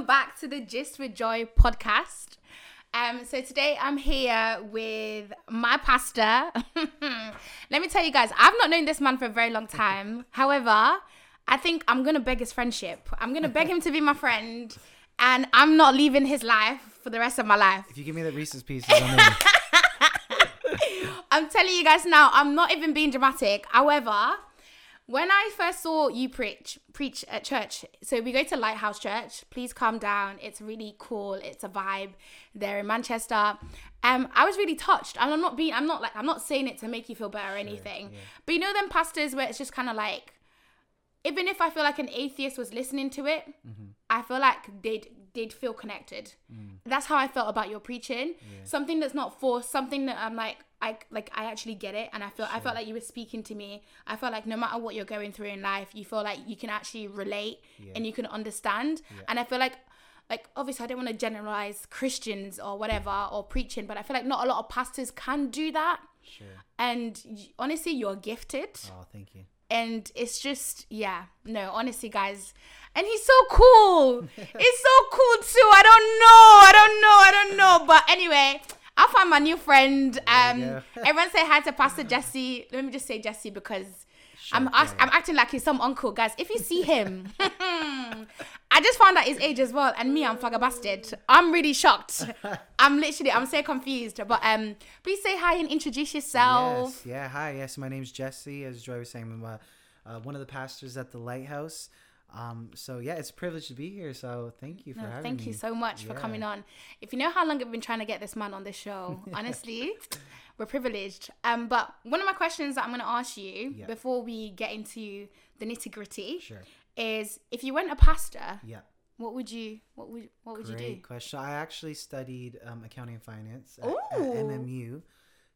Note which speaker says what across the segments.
Speaker 1: welcome back to the Gist with Joy podcast. Um, so today I'm here with my pastor. Let me tell you guys, I've not known this man for a very long time. However, I think I'm gonna beg his friendship. I'm gonna beg him to be my friend, and I'm not leaving his life for the rest of my life.
Speaker 2: If you give me the Reese's Pieces, I'm.
Speaker 1: I'm telling you guys now, I'm not even being dramatic. However, when I first saw you preach preach at church, so we go to Lighthouse Church. Please calm down. It's really cool. It's a vibe. They're in Manchester. Um, I was really touched. And I'm not being I'm not like I'm not saying it to make you feel better or anything.
Speaker 2: yeah.
Speaker 1: But you know them pastors where it's just kind of like even if I feel like an atheist was listening to it, I feel like they'd they'd feel connected. That's how I felt about your preaching. Something that's not forced, something that I'm like I like I actually get it and I feel I felt like you were speaking to me. I felt like no matter what you're going through in life, you feel like you can actually relate and you can understand. And I feel like like obviously I don't want to generalize Christians or whatever mm. or preaching, but I feel like not a lot of pastors can do that.
Speaker 2: Sure.
Speaker 1: And honestly, you're gifted.
Speaker 2: Oh, thank you.
Speaker 1: and it's just yeah no honestly guys. And he's so cool. He's so cool too. I don't know. I don't know. I don't know. But anyway i found my new friend um everyone say hi to pastor jesse let me just say jesse because I'm, ask, I'm acting like he's some uncle, guys. If you see him, I just found out his age as well, and me, I'm flabbergasted. I'm really shocked. I'm literally, I'm so confused. But um, please say hi and introduce yourself.
Speaker 2: Yes. Yeah. Hi. Yes. My name's Jesse. As Joy was saying, I'm uh, uh, one of the pastors at the Lighthouse. Um, so yeah, it's a privilege to be here. So thank you for
Speaker 1: No,
Speaker 2: having
Speaker 1: thank
Speaker 2: me.
Speaker 1: Thank you so much for coming on. If you know how long I've been trying to get this man on this show, honestly, we're privileged. Um, but one of my questions that I'm going to ask you
Speaker 2: Yeah.
Speaker 1: before we get into the nitty gritty
Speaker 2: Sure.
Speaker 1: is: if you weren't a pastor,
Speaker 2: Yeah.
Speaker 1: what would you what would what would you do?
Speaker 2: Great question. I actually studied um, accounting and finance at, at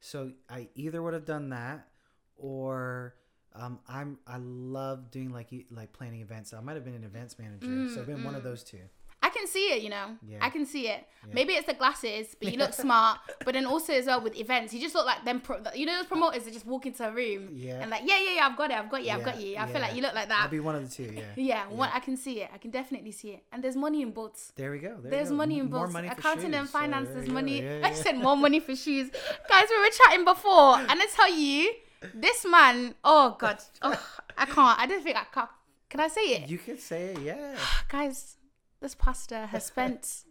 Speaker 2: so I either would have done that or um, I'm I love doing like like planning events. So I might have been an events manager. so I've been one of those two.
Speaker 1: I can see it, you know.
Speaker 2: Yeah.
Speaker 1: I can see it. Maybe it's the glasses, but you look smart. But then also as well with events, you just look like them. Pro- you know those promoters that just walk into a room
Speaker 2: Yeah.
Speaker 1: and like, yeah, yeah, yeah, I've got it, I've got you, I've got you. I feel like you look like that.
Speaker 2: I'll be one of the two. Yeah.
Speaker 1: Yeah, One, I can see it. I can definitely see it. And there's money in both.
Speaker 2: There we go. There
Speaker 1: There's
Speaker 2: go.
Speaker 1: money in.
Speaker 2: More money for
Speaker 1: Accounting and
Speaker 2: shoes. So
Speaker 1: finance,
Speaker 2: there
Speaker 1: there's money.
Speaker 2: Yeah,
Speaker 1: I
Speaker 2: yeah.
Speaker 1: said more money for shoes. Guys, we were chatting before, and I tell you, this man, oh God, oh, I can't. I don't think I can. Can I say it?
Speaker 2: You can say it. Yeah.
Speaker 1: Guys, this pastor has spent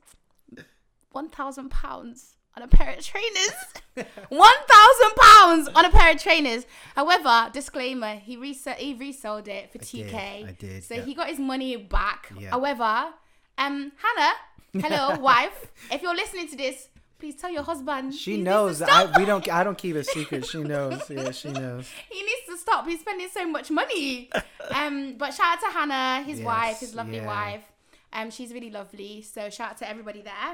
Speaker 1: one thousand pounds on a pair of trainers. one thousand pounds on a pair of trainers. However, disclaimer: he resell he resold it for two k.
Speaker 2: I did,
Speaker 1: So
Speaker 2: yeah.
Speaker 1: he got his money back.
Speaker 2: Yeah.
Speaker 1: However, um, Hannah, hello, wife. If you're listening to this, please tell your husband.
Speaker 2: She knows. I, we don't. I don't keep a secret. She knows. Yeah, she knows.
Speaker 1: he needs to stop. He's spending so much money. Um, but shout out to Hannah, his
Speaker 2: Yes,
Speaker 1: wife, his lovely
Speaker 2: yeah.
Speaker 1: wife. Um, she's really lovely. So shout out to everybody there.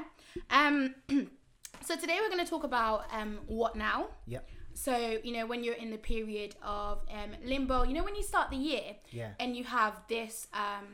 Speaker 1: Um, so today we're going to talk about um what now.
Speaker 2: Yep.
Speaker 1: So you know when you're in the period of um limbo, you know when you start the year
Speaker 2: Yeah.
Speaker 1: and you have this um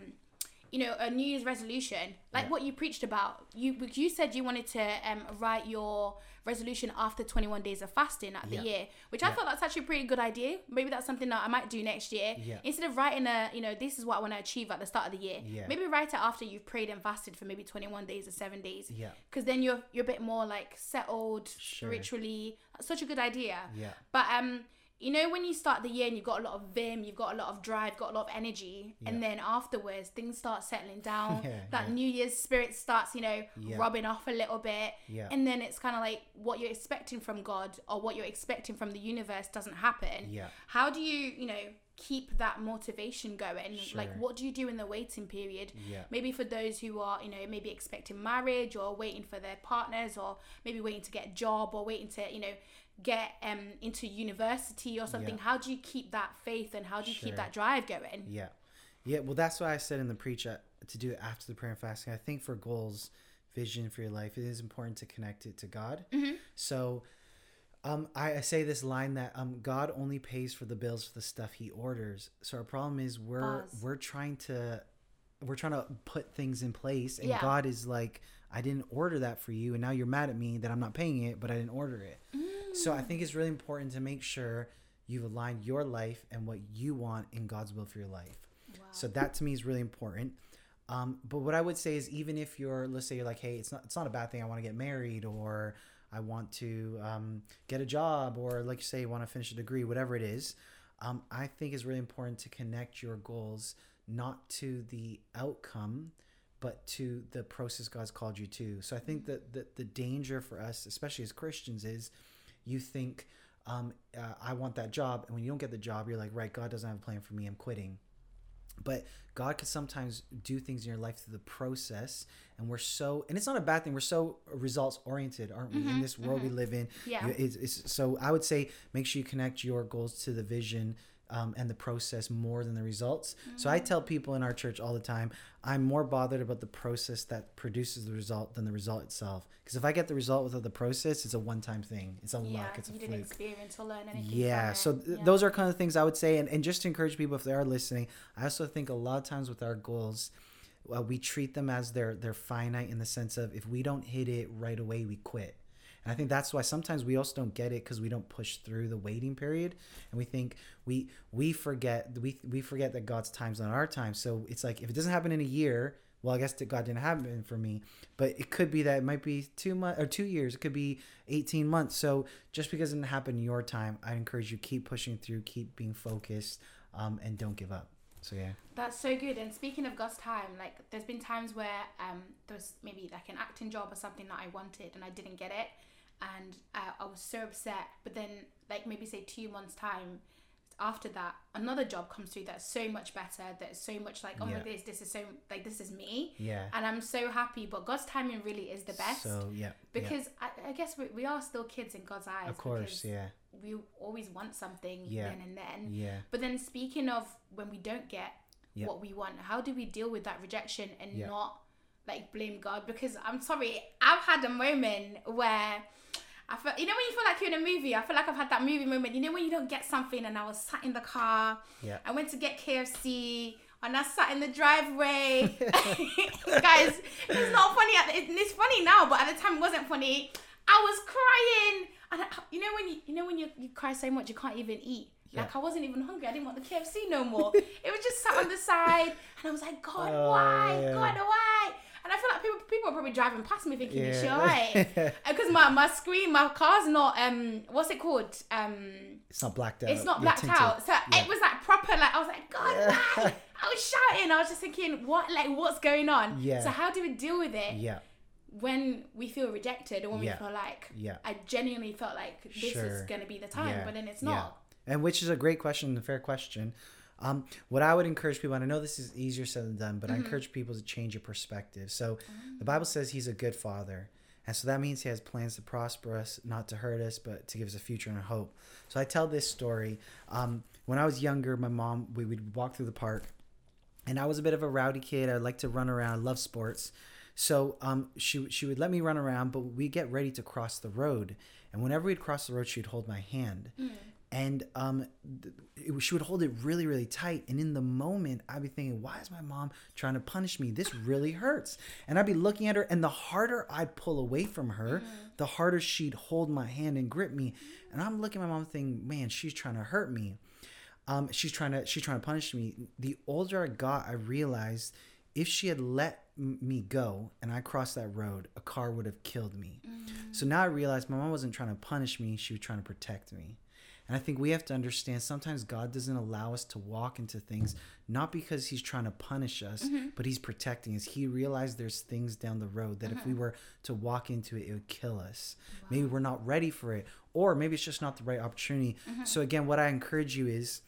Speaker 1: you know a new year's resolution like
Speaker 2: Yeah.
Speaker 1: what you preached about you you said you wanted to um write your resolution after 21 days of fasting at the
Speaker 2: Yeah.
Speaker 1: year which i thought that's actually a pretty good idea maybe that's something that i might do next year
Speaker 2: Yeah.
Speaker 1: instead of writing a you know this is what i want to achieve at the start of the year
Speaker 2: Yeah.
Speaker 1: maybe write it after you've prayed and fasted for maybe 21 days or 7 days
Speaker 2: Yeah.
Speaker 1: because then you're you're a bit more like settled
Speaker 2: Sure.
Speaker 1: spiritually such a good idea
Speaker 2: Yeah.
Speaker 1: but um, you know when you start the year and you've got a lot of vim, you've got a lot of drive, got a lot of energy, and then afterwards things start settling down.
Speaker 2: Yeah,
Speaker 1: that
Speaker 2: yeah.
Speaker 1: New Year's spirit starts, you know,
Speaker 2: Yeah.
Speaker 1: rubbing off a little bit,
Speaker 2: Yeah.
Speaker 1: and then it's kind of like what you're expecting from God or what you're expecting from the universe doesn't happen.
Speaker 2: Yeah.
Speaker 1: How do you, you know, keep that motivation going?
Speaker 2: sure.
Speaker 1: Like, what do you do in the waiting period?
Speaker 2: Yeah.
Speaker 1: Maybe for those who are, you know, maybe expecting marriage or waiting for their partners or maybe waiting to get a job or waiting to, you know, get um into university or something.
Speaker 2: Yeah.
Speaker 1: How do you keep that faith and how do you keep that drive going?
Speaker 2: Yeah. Yeah. Well, that's why I said in the preach uh, to do it after the prayer and fasting. I think for goals, vision for your life, it is important to connect it to God.
Speaker 1: Mm-hmm.
Speaker 2: So, um, I, I say this line that um, God only pays for the bills for the stuff He orders. So our problem is we're
Speaker 1: Pause.
Speaker 2: we're trying to we're trying to put things in place, and
Speaker 1: Yeah.
Speaker 2: God is like, I didn't order that for you, and now you're mad at me that I'm not paying it, but I didn't order it. So I think it's really important to make sure you've aligned your life and what you want in God's will for your life. So that to me is really important. Um, but what I would say is even if you're, let's say you're like, hey, it's not, it's not a bad thing. I want to get married or I want to um, get a job or like you say, you want to finish a degree, whatever it is. Um, I think it's really important to connect your goals not to the outcome, but to the process God's called you to. So I think that the, the danger for us, especially as Christians, is you think, um, uh, I want that job. And when you don't get the job, you're like, right, God doesn't have a plan for me. I'm quitting but God could sometimes do things in your life through the process, and we're so and it's not a bad thing. We're so results oriented, aren't we?
Speaker 1: Mm-hmm,
Speaker 2: in this world we live in,
Speaker 1: Yeah.
Speaker 2: It's, it's, so I would say make sure you connect your goals to the vision. Um, and the process more than the results. So
Speaker 1: Mm-hmm.
Speaker 2: I tell people in our church all the time, I'm more bothered about the process that produces the result than the result itself. Because if I get the result without the process, it's a one-time thing. It's a
Speaker 1: Yeah,
Speaker 2: luck. It's a
Speaker 1: you
Speaker 2: fluke.
Speaker 1: didn't experience or learn anything.
Speaker 2: Yeah, so th-
Speaker 1: Yeah.
Speaker 2: those are kind of things I would say, and, and just to encourage people if they are listening, I also think a lot of times with our goals, uh, we treat them as they're they're finite in the sense of if we don't hit it right away, we quit. And I think that's why sometimes we also don't get it because we don't push through the waiting period, and we think we we forget we we forget that God's time's not our time. So it's like if it doesn't happen in a year, well, I guess that God didn't happen for me, but it could be that it might be two months or two years. It could be 18 months. So just because it didn't happen in your time, I encourage you keep pushing through, keep being focused, um, and don't give up. So yeah,
Speaker 1: That's so good. And speaking of God's time, like there's been times where um there was maybe like an acting job or something that I wanted and I didn't get it, and uh, I was so upset. But then like maybe say two months time after that another job comes through that's so much better that's so much like oh
Speaker 2: Yeah.
Speaker 1: my this this is so like this is me
Speaker 2: yeah.
Speaker 1: and i'm so happy but god's timing really is the best
Speaker 2: So yeah, yeah.
Speaker 1: because I, I guess we, we are still kids in god's eyes
Speaker 2: of course, yeah,
Speaker 1: we always want something
Speaker 2: Yeah.
Speaker 1: then and then
Speaker 2: yeah,
Speaker 1: but then speaking of when we don't get
Speaker 2: Yeah.
Speaker 1: what we want, how do we deal with that rejection and
Speaker 2: Yeah.
Speaker 1: not like blame God? Because I'm sorry, I've had a moment where I felt you know when you feel like you're in a movie, I feel like I've had that movie moment. You know when you don't get something and I was sat in the car,
Speaker 2: yeah.
Speaker 1: I went to get KFC and I sat in the driveway. Guys, it's not funny. At the, it's funny now, but at the time it wasn't funny. I was crying, and I, you know when you you know when you, you cry so much you can't even eat. Like
Speaker 2: Yeah.
Speaker 1: I wasn't even hungry. I didn't want the KFC no more. it was just sat on the side, and I was like, God,
Speaker 2: Oh,
Speaker 1: why?
Speaker 2: yeah.
Speaker 1: God, why? And I feel like people people are probably driving past me thinking, is she alright? Because my my screen, my car's not um, what's it called? Um,
Speaker 2: It's not blacked out.
Speaker 1: it's not blacked
Speaker 2: tinted.
Speaker 1: out. So
Speaker 2: Yeah.
Speaker 1: it was like proper. Like I was like, God,
Speaker 2: Yeah.
Speaker 1: I was shouting. I was just thinking, what? Like, what's going on?
Speaker 2: Yeah.
Speaker 1: So how do we deal with it
Speaker 2: Yeah,
Speaker 1: when we feel rejected or when
Speaker 2: Yeah.
Speaker 1: we feel like
Speaker 2: yeah.
Speaker 1: I genuinely felt like this is gonna be the time,
Speaker 2: Yeah.
Speaker 1: but then it's
Speaker 2: Yeah.
Speaker 1: not.
Speaker 2: and which is a great question, a fair question. Um, what I would encourage people, and I know this is easier said than done, but I encourage people to change your perspective. So the Bible says He's a good Father, and so that means He has plans to prosper us, not to hurt us, but to give us a future and a hope. So I tell this story. Um, when I was younger, my mom we would walk through the park, and I was a bit of a rowdy kid. I like to run around. I love sports. So um, she she would let me run around, but we get ready to cross the road, and whenever we'd cross the road, she'd hold my hand, and um, it, she would hold it really really tight. And in the moment, I'd be thinking, why is my mom trying to punish me? This really hurts. And I'd be looking at her, and the harder I'd pull away from her, the harder she'd hold my hand and grip me. And I'm looking at my mom, thinking, man, she's trying to hurt me um, she's trying to she's trying to punish me. The older I got, I realized if she had let me go and I crossed that road, a car would have killed me. So now I realized my mom wasn't trying to punish me; she was trying to protect me. And I think we have to understand sometimes God doesn't allow us to walk into things not because He's trying to punish us, mm-hmm. but He's protecting us. He realized there's things down the road that if we uh-huh. were to walk into it, it would kill us. Maybe we're not ready for it, or maybe it's just not the right opportunity. Mm-hmm. So, again, what I encourage you is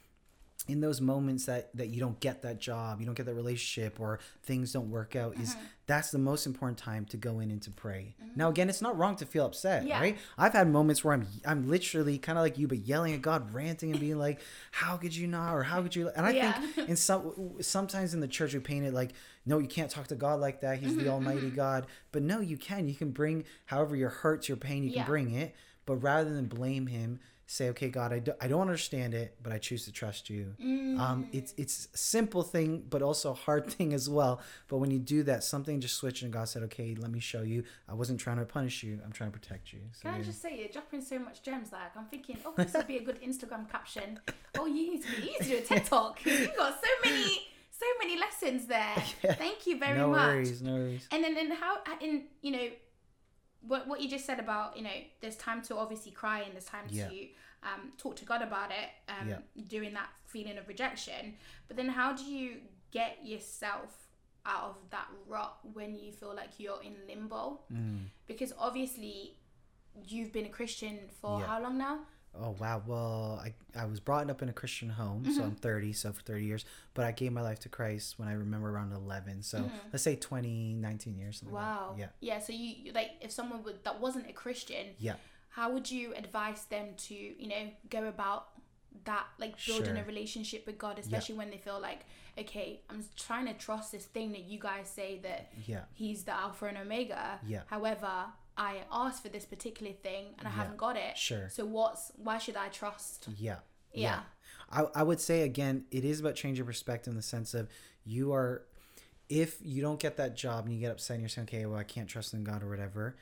Speaker 2: in those moments that that you don't get that job you don't get that relationship or things don't work out is
Speaker 1: Mm-hmm.
Speaker 2: that's the most important time to go in and to pray. Now again it's not wrong to feel upset
Speaker 1: Yeah.
Speaker 2: right? I've had moments where i'm i'm literally kind of like you but yelling at god ranting and being like how could you not? or how could you? And i
Speaker 1: Yeah.
Speaker 2: think in some sometimes in the church we paint it like no you can't talk to god like that. He's
Speaker 1: Mm-hmm,
Speaker 2: the almighty god. But no you can. You can bring however your hurts your pain you can bring it. But rather than blame him say okay god I, do, I don't understand it but i choose to trust you
Speaker 1: Mm.
Speaker 2: um, it's it's a simple thing but also a hard thing as well but when you do that something just switched and god said okay let me show you i wasn't trying to punish you i'm trying to protect you so
Speaker 1: Can I
Speaker 2: yeah.
Speaker 1: just say you're dropping so much gems? Like I'm thinking, oh, this would be a good Instagram caption. Oh, you need to you need to do a TED talk. You've got so many, so many lessons there.
Speaker 2: Yeah.
Speaker 1: Thank you very
Speaker 2: no
Speaker 1: much.
Speaker 2: worries, no worries.
Speaker 1: And then, and how, in you know, what what you just said about you know, there's time to obviously cry and there's time
Speaker 2: Yeah.
Speaker 1: to um, talk to God about it, um,
Speaker 2: Yeah.
Speaker 1: during that feeling of rejection. But then, how do you get yourself out of that rut when you feel like you're in limbo?
Speaker 2: Mm.
Speaker 1: Because obviously, you've been a Christian for
Speaker 2: Yeah.
Speaker 1: how long now?
Speaker 2: Oh wow. Well, I I was brought up in a Christian home, so
Speaker 1: Mm-hmm.
Speaker 2: I'm 30, so for 30 years. But I gave my life to Christ when I remember around 11. So let's say 20, 19 years. Something like.
Speaker 1: Mm-hmm. Wow.
Speaker 2: Yeah.
Speaker 1: Yeah. So you like if someone would that wasn't a Christian,
Speaker 2: Yeah.
Speaker 1: how would you advise them to you know go about that like building
Speaker 2: Sure.
Speaker 1: a relationship with God, especially when they feel like okay, I'm trying to trust this thing that you guys say that
Speaker 2: Yeah.
Speaker 1: He's the Alpha and Omega.
Speaker 2: Yeah.
Speaker 1: However, I asked for this particular thing and I
Speaker 2: Yeah.
Speaker 1: haven't got it.
Speaker 2: Sure.
Speaker 1: So what's why should I trust?
Speaker 2: Yeah.
Speaker 1: Yeah.
Speaker 2: I, I would say again, it is about changing perspective in the sense of you are, if you don't get that job and you get upset and you're saying, okay, well, I can't trust in God or whatever,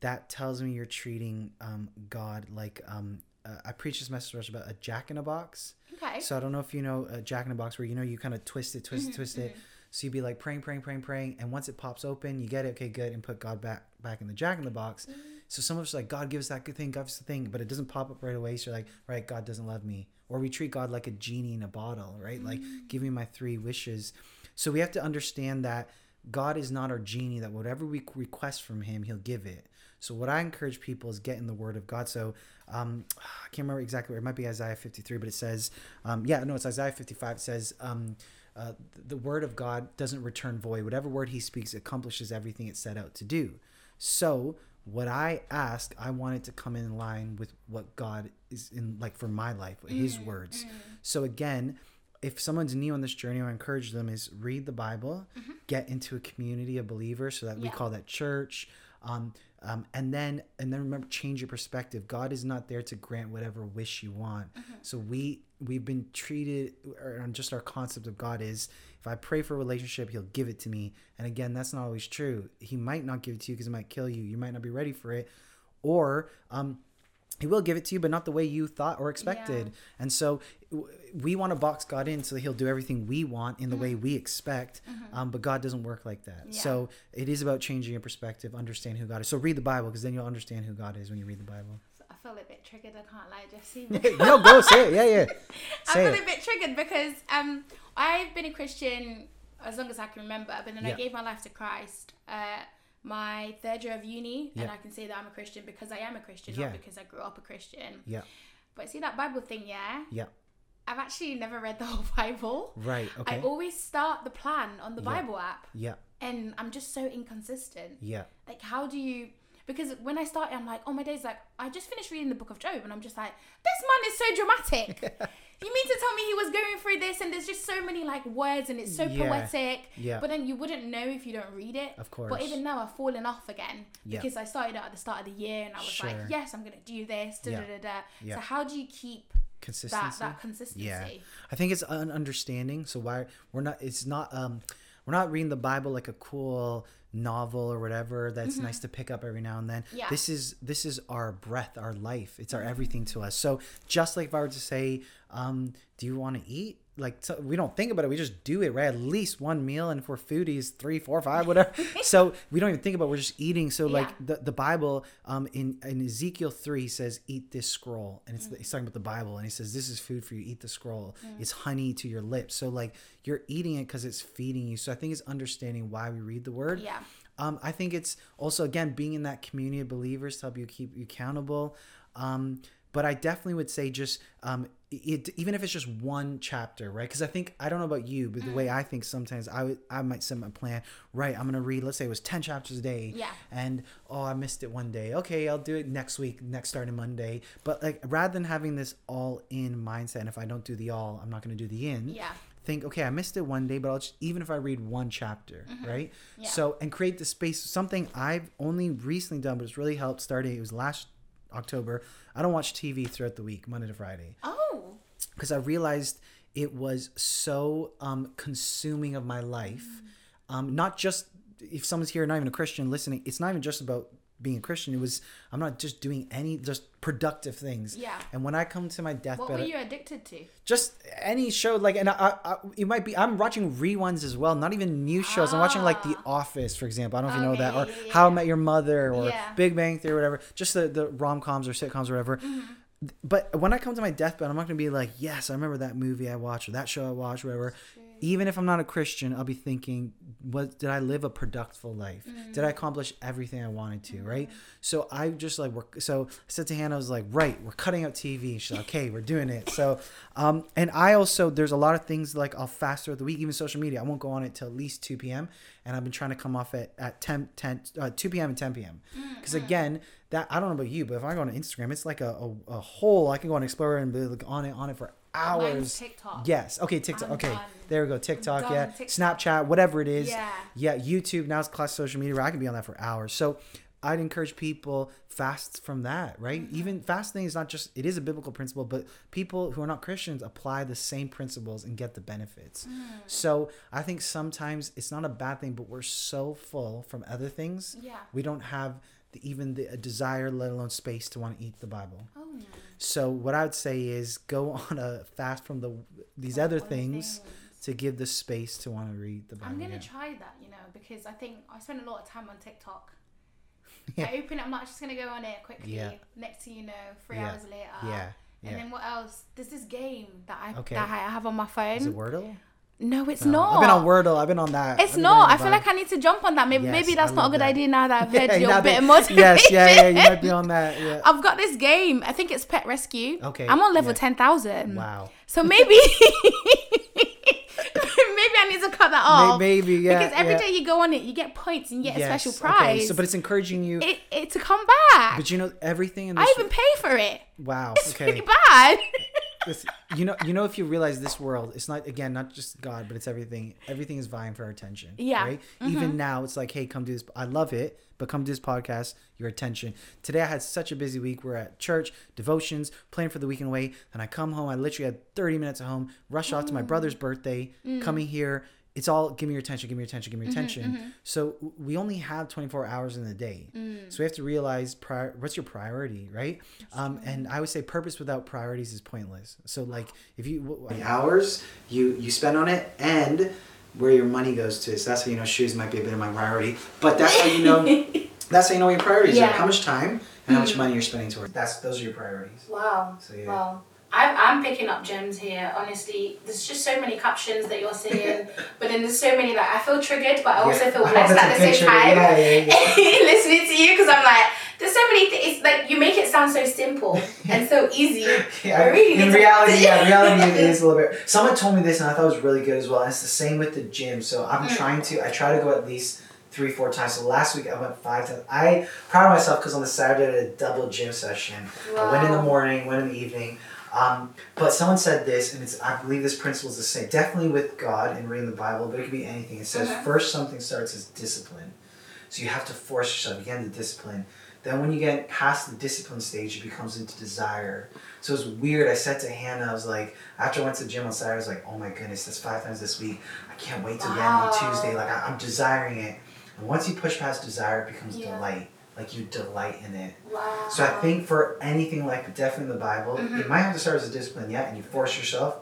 Speaker 2: that tells me you're treating um, God like, um, uh, I preached this message about a jack in a box.
Speaker 1: Okay.
Speaker 2: So I don't know if you know a jack in a box where you know you kind of twist it, twist it, twist it. So you'd be like praying, praying, praying, praying, and once it pops open, you get it, okay, good, and put God back back in the jack in the box. So some of us are like, God gives that good thing, God gives the thing, but it doesn't pop up right away. So you're like, right, God doesn't love me, or we treat God like a genie in a bottle, right? Like, give me my three wishes. So we have to understand that God is not our genie. That whatever we request from Him, He'll give it. So what I encourage people is get in the Word of God. So um, I can't remember exactly where it might be Isaiah 53, but it says, um, yeah, no, it's Isaiah 55. It says, um, uh, the Word of God doesn't return void. Whatever word He speaks accomplishes everything it set out to do. So what I ask, I want it to come in line with what God is in, like for my life, His words. So again, if someone's new on this journey, I encourage them is read the Bible, get into a community of believers, so that we call that church. Um, um, and then and then remember, change your perspective. God is not there to grant whatever wish you want. So we we've been treated, or on just our concept of God is, if I pray for a relationship, He'll give it to me. And again, that's not always true. He might not give it to you because it might kill you. You might not be ready for it, or um, he will give it to you, but not the way you thought or expected. And so we want to box God in so that he'll do everything we want in the way we expect. Um, but God doesn't work like that.
Speaker 1: Yeah.
Speaker 2: So it is about changing your perspective, understand who God is. So read the Bible because then you'll understand who God is when you read the Bible.
Speaker 1: I feel a bit triggered, I can't lie, Jesse.
Speaker 2: no, go say it. Yeah, yeah.
Speaker 1: I
Speaker 2: Say
Speaker 1: feel
Speaker 2: it.
Speaker 1: a bit triggered because um, I've been a Christian as long as I can remember, but then I gave my life to Christ. Uh, my third year of uni, and I can say that I'm a Christian because I am a Christian,
Speaker 2: Yeah.
Speaker 1: not because I grew up a Christian.
Speaker 2: Yeah,
Speaker 1: But see that Bible thing, yeah?
Speaker 2: yeah.
Speaker 1: I've actually never read the whole Bible.
Speaker 2: Right. Okay.
Speaker 1: I always start the plan on the
Speaker 2: Yeah.
Speaker 1: Bible app,
Speaker 2: Yeah,
Speaker 1: and I'm just so inconsistent.
Speaker 2: yeah,
Speaker 1: Like, how do you? Because when I started, I'm like, oh my days, like I just finished reading the Book of Job, and I'm just like, this man is so dramatic. you mean to tell me he was going through this, and there's just so many like words, and it's so
Speaker 2: Yeah.
Speaker 1: poetic.
Speaker 2: Yeah.
Speaker 1: But then you wouldn't know if you don't read it.
Speaker 2: Of course.
Speaker 1: But even now, I've fallen off again
Speaker 2: Yeah.
Speaker 1: because I started out at the start of the year, and I was
Speaker 2: Sure.
Speaker 1: like, yes, I'm gonna do this. Da,
Speaker 2: Yeah.
Speaker 1: da, da, da.
Speaker 2: Yeah.
Speaker 1: So how do you keep
Speaker 2: consistency.
Speaker 1: that that consistency?
Speaker 2: Yeah, I think it's an understanding. So why we're not? It's not. Um, we're not reading the Bible like a cool novel or whatever that's nice to pick up every now and then.
Speaker 1: Mm-hmm. Yeah.
Speaker 2: This is this is our breath, our life. It's our everything to us. So just like if I were to say, um, do you want to eat? Like so we don't think about it. We just do it, right? At least one meal, and for foodies, three, four, five, whatever. so we don't even think about. It. We're just eating. So like the, the Bible, um, in in Ezekiel three says, "Eat this scroll," and it's he's talking about the Bible, and he says, "This is food for you. Eat the scroll. It's honey to your lips." So like you're eating it because it's feeding you. So I think it's understanding why we read the word.
Speaker 1: Yeah.
Speaker 2: Um, I think it's also again being in that community of believers to help you keep you accountable. Um, but I definitely would say just um, it, even if it's just one chapter, right? Because I think I don't know about you, but the way I think sometimes I would I might set my plan. Right, I'm gonna read. Let's say it was ten chapters a day.
Speaker 1: Yeah.
Speaker 2: And oh, I missed it one day. Okay, I'll do it next week, next starting Monday. But like rather than having this all in mindset, and if I don't do the all, I'm not gonna do the in
Speaker 1: Yeah.
Speaker 2: think okay i missed it one day but i'll just even if i read one chapter right
Speaker 1: Yeah.
Speaker 2: so and create the space something i've only recently done but it's really helped starting it was last october. I don't watch tv throughout the week monday to friday.
Speaker 1: Oh.
Speaker 2: because i realized it was so um consuming of my life. Um not just if someone's here not even a christian listening it's not even just about being a Christian. It was I'm not just doing any just productive things.
Speaker 1: Yeah.
Speaker 2: And when I come to my deathbed,
Speaker 1: What were you addicted to?
Speaker 2: just any show like and I, I, it might be i'm watching reruns as well not even new shows i'm watching like the office for example i don't know if you know that or
Speaker 1: yeah,
Speaker 2: how i met your mother or
Speaker 1: Yeah.
Speaker 2: big bang theory or whatever just the, the rom-coms or sitcoms or whatever
Speaker 1: Mm-hmm.
Speaker 2: but when i come to my deathbed i'm not going to be like yes i remember that movie i watched or that show i watched whatever even if i'm not a christian i'll be thinking what did i live a productive life? Did i accomplish everything i wanted to right? So i just like work so i said to hannah i was like right we're cutting out tv she's like okay we're doing it. So um and i also there's a lot of things like i'll fast throughout the week even social media. I won't go on it till at least 2 p.m and i've been trying to come off at at 10 10 uh, 2 p.m and 10 p.m because again that i don't know about you but if i go on instagram it's like a, a, a whole i can go on explorer and be like on it on it for hours
Speaker 1: Mine's TikTok.
Speaker 2: Yes. Okay, TikTok.
Speaker 1: I'm
Speaker 2: okay.
Speaker 1: done.
Speaker 2: There we go. TikTok, yeah.
Speaker 1: TikTok.
Speaker 2: Snapchat, whatever it is.
Speaker 1: Yeah.
Speaker 2: Yeah, YouTube, now it's class social media where I can be on that for hours. So I'd encourage people fast from that, right?
Speaker 1: Mm-hmm.
Speaker 2: Even fasting is not just it is a biblical principle, but people who are not Christians apply the same principles and get the benefits.
Speaker 1: Mm.
Speaker 2: So I think sometimes it's not a bad thing, but we're so full from other things.
Speaker 1: Yeah.
Speaker 2: We don't have even the a desire, let alone space to want to eat the Bible.
Speaker 1: Oh no.
Speaker 2: So what I would say is go on a fast from the these other
Speaker 1: Other
Speaker 2: things to give the space to want to read the Bible.
Speaker 1: I'm gonna
Speaker 2: yeah.
Speaker 1: try that, you know, because I think I spend a lot of time on TikTok.
Speaker 2: Yeah.
Speaker 1: I open it, I'm not just gonna go on it quickly.
Speaker 2: Yeah.
Speaker 1: Next thing you know, three
Speaker 2: Yeah.
Speaker 1: hours later.
Speaker 2: Yeah,
Speaker 1: And then what else? There's this game that I
Speaker 2: Okay.
Speaker 1: that I have on my phone.
Speaker 2: Is it Wordle?
Speaker 1: No, it's
Speaker 2: No.
Speaker 1: not.
Speaker 2: I've been on Wordle. I've been on that.
Speaker 1: It's not. I feel like I need to jump on that. Maybe
Speaker 2: Yes,
Speaker 1: maybe that's not a good
Speaker 2: that.
Speaker 1: idea now that I've heard
Speaker 2: Yeah,
Speaker 1: your bit of motivation.
Speaker 2: Yes, yeah, yeah. You might be on that. Yeah.
Speaker 1: I've got this game. I think it's Pet Rescue.
Speaker 2: Okay,
Speaker 1: I'm on level
Speaker 2: yeah.
Speaker 1: ten thousand.
Speaker 2: Wow.
Speaker 1: So maybe maybe I need to cut that off.
Speaker 2: maybe, yeah,
Speaker 1: Because every
Speaker 2: yeah.
Speaker 1: day you go on it, you get points and you get a
Speaker 2: Yes,
Speaker 1: special
Speaker 2: okay,
Speaker 1: prize.
Speaker 2: So, but it's encouraging you.
Speaker 1: it, it to come back.
Speaker 2: but you know everything in this.
Speaker 1: I even pay for it.
Speaker 2: wow.
Speaker 1: It's
Speaker 2: okay.
Speaker 1: pretty bad.
Speaker 2: This- you know, you know, if you realize this world, it's not again not just God, but it's everything. Everything is vying for our attention.
Speaker 1: Yeah. Mm-hmm.
Speaker 2: Even now, it's like, hey, come do this. I love it, but come do this podcast. Your attention. Today, I had such a busy week. We're at church, devotions, planning for the weekend away. Then I come home. I literally had 30 minutes at home. Rush off to my brother's birthday.
Speaker 1: Mm.
Speaker 2: Coming here. It's all give me your attention, give me your attention, give me
Speaker 1: Mm-hmm,
Speaker 2: your attention. So we only have 24 hours in the day.
Speaker 1: Mm.
Speaker 2: So we have to realize prior, what's your priority, right? Um, and I would say purpose without priorities is pointless. So like if you the hours you you spend on it and where your money goes to. So that's how you know shoes might be a bit of my priority. But that's how you know that's how you know what your priorities
Speaker 1: Yeah.
Speaker 2: are. How much time and how much money you're spending towards. That's those are your priorities.
Speaker 1: Wow.
Speaker 2: So, yeah.
Speaker 1: Wow. I'm, I'm picking up gems here, honestly. There's just so many captions that you're saying, but then there's so many that I feel triggered, but I also
Speaker 2: Yeah.
Speaker 1: feel blessed at the same time.
Speaker 2: Yeah, yeah, yeah.
Speaker 1: Listening to you, because I'm like, there's so many things. It's like you make it sound so simple and so easy. I really
Speaker 2: in reality, yeah, reality it is a little bit. Someone told me this, and I thought it was really good as well. And it's the same with the gym. So I'm
Speaker 1: Mm.
Speaker 2: trying to. I try to go at least three, four times. So last week I went five times. I proud of myself because on the Saturday I did a double gym session. I went in the morning, went in the evening. Um, but someone said this, and it's I believe this principle is the same. Definitely with God and reading the Bible, but it could be anything. It says
Speaker 1: Mhm.
Speaker 2: first something starts as discipline. So you have to force yourself. You get into discipline. Then when you get past the discipline stage, it becomes into desire. So it's weird. I said to Hannah, I was like, after I went to the gym on Saturday, I was like, oh my goodness, that's five times this week. I can't wait till again on
Speaker 1: Wow.
Speaker 2: Tuesday. Like I, I'm desiring it. And once you push past desire, it becomes
Speaker 1: Yeah.
Speaker 2: delight. Like you delight in it.
Speaker 1: Wow.
Speaker 2: So I think for anything like, definitely in the Bible,
Speaker 1: Mhm.
Speaker 2: it might have to start as a discipline, yeah, and you force yourself.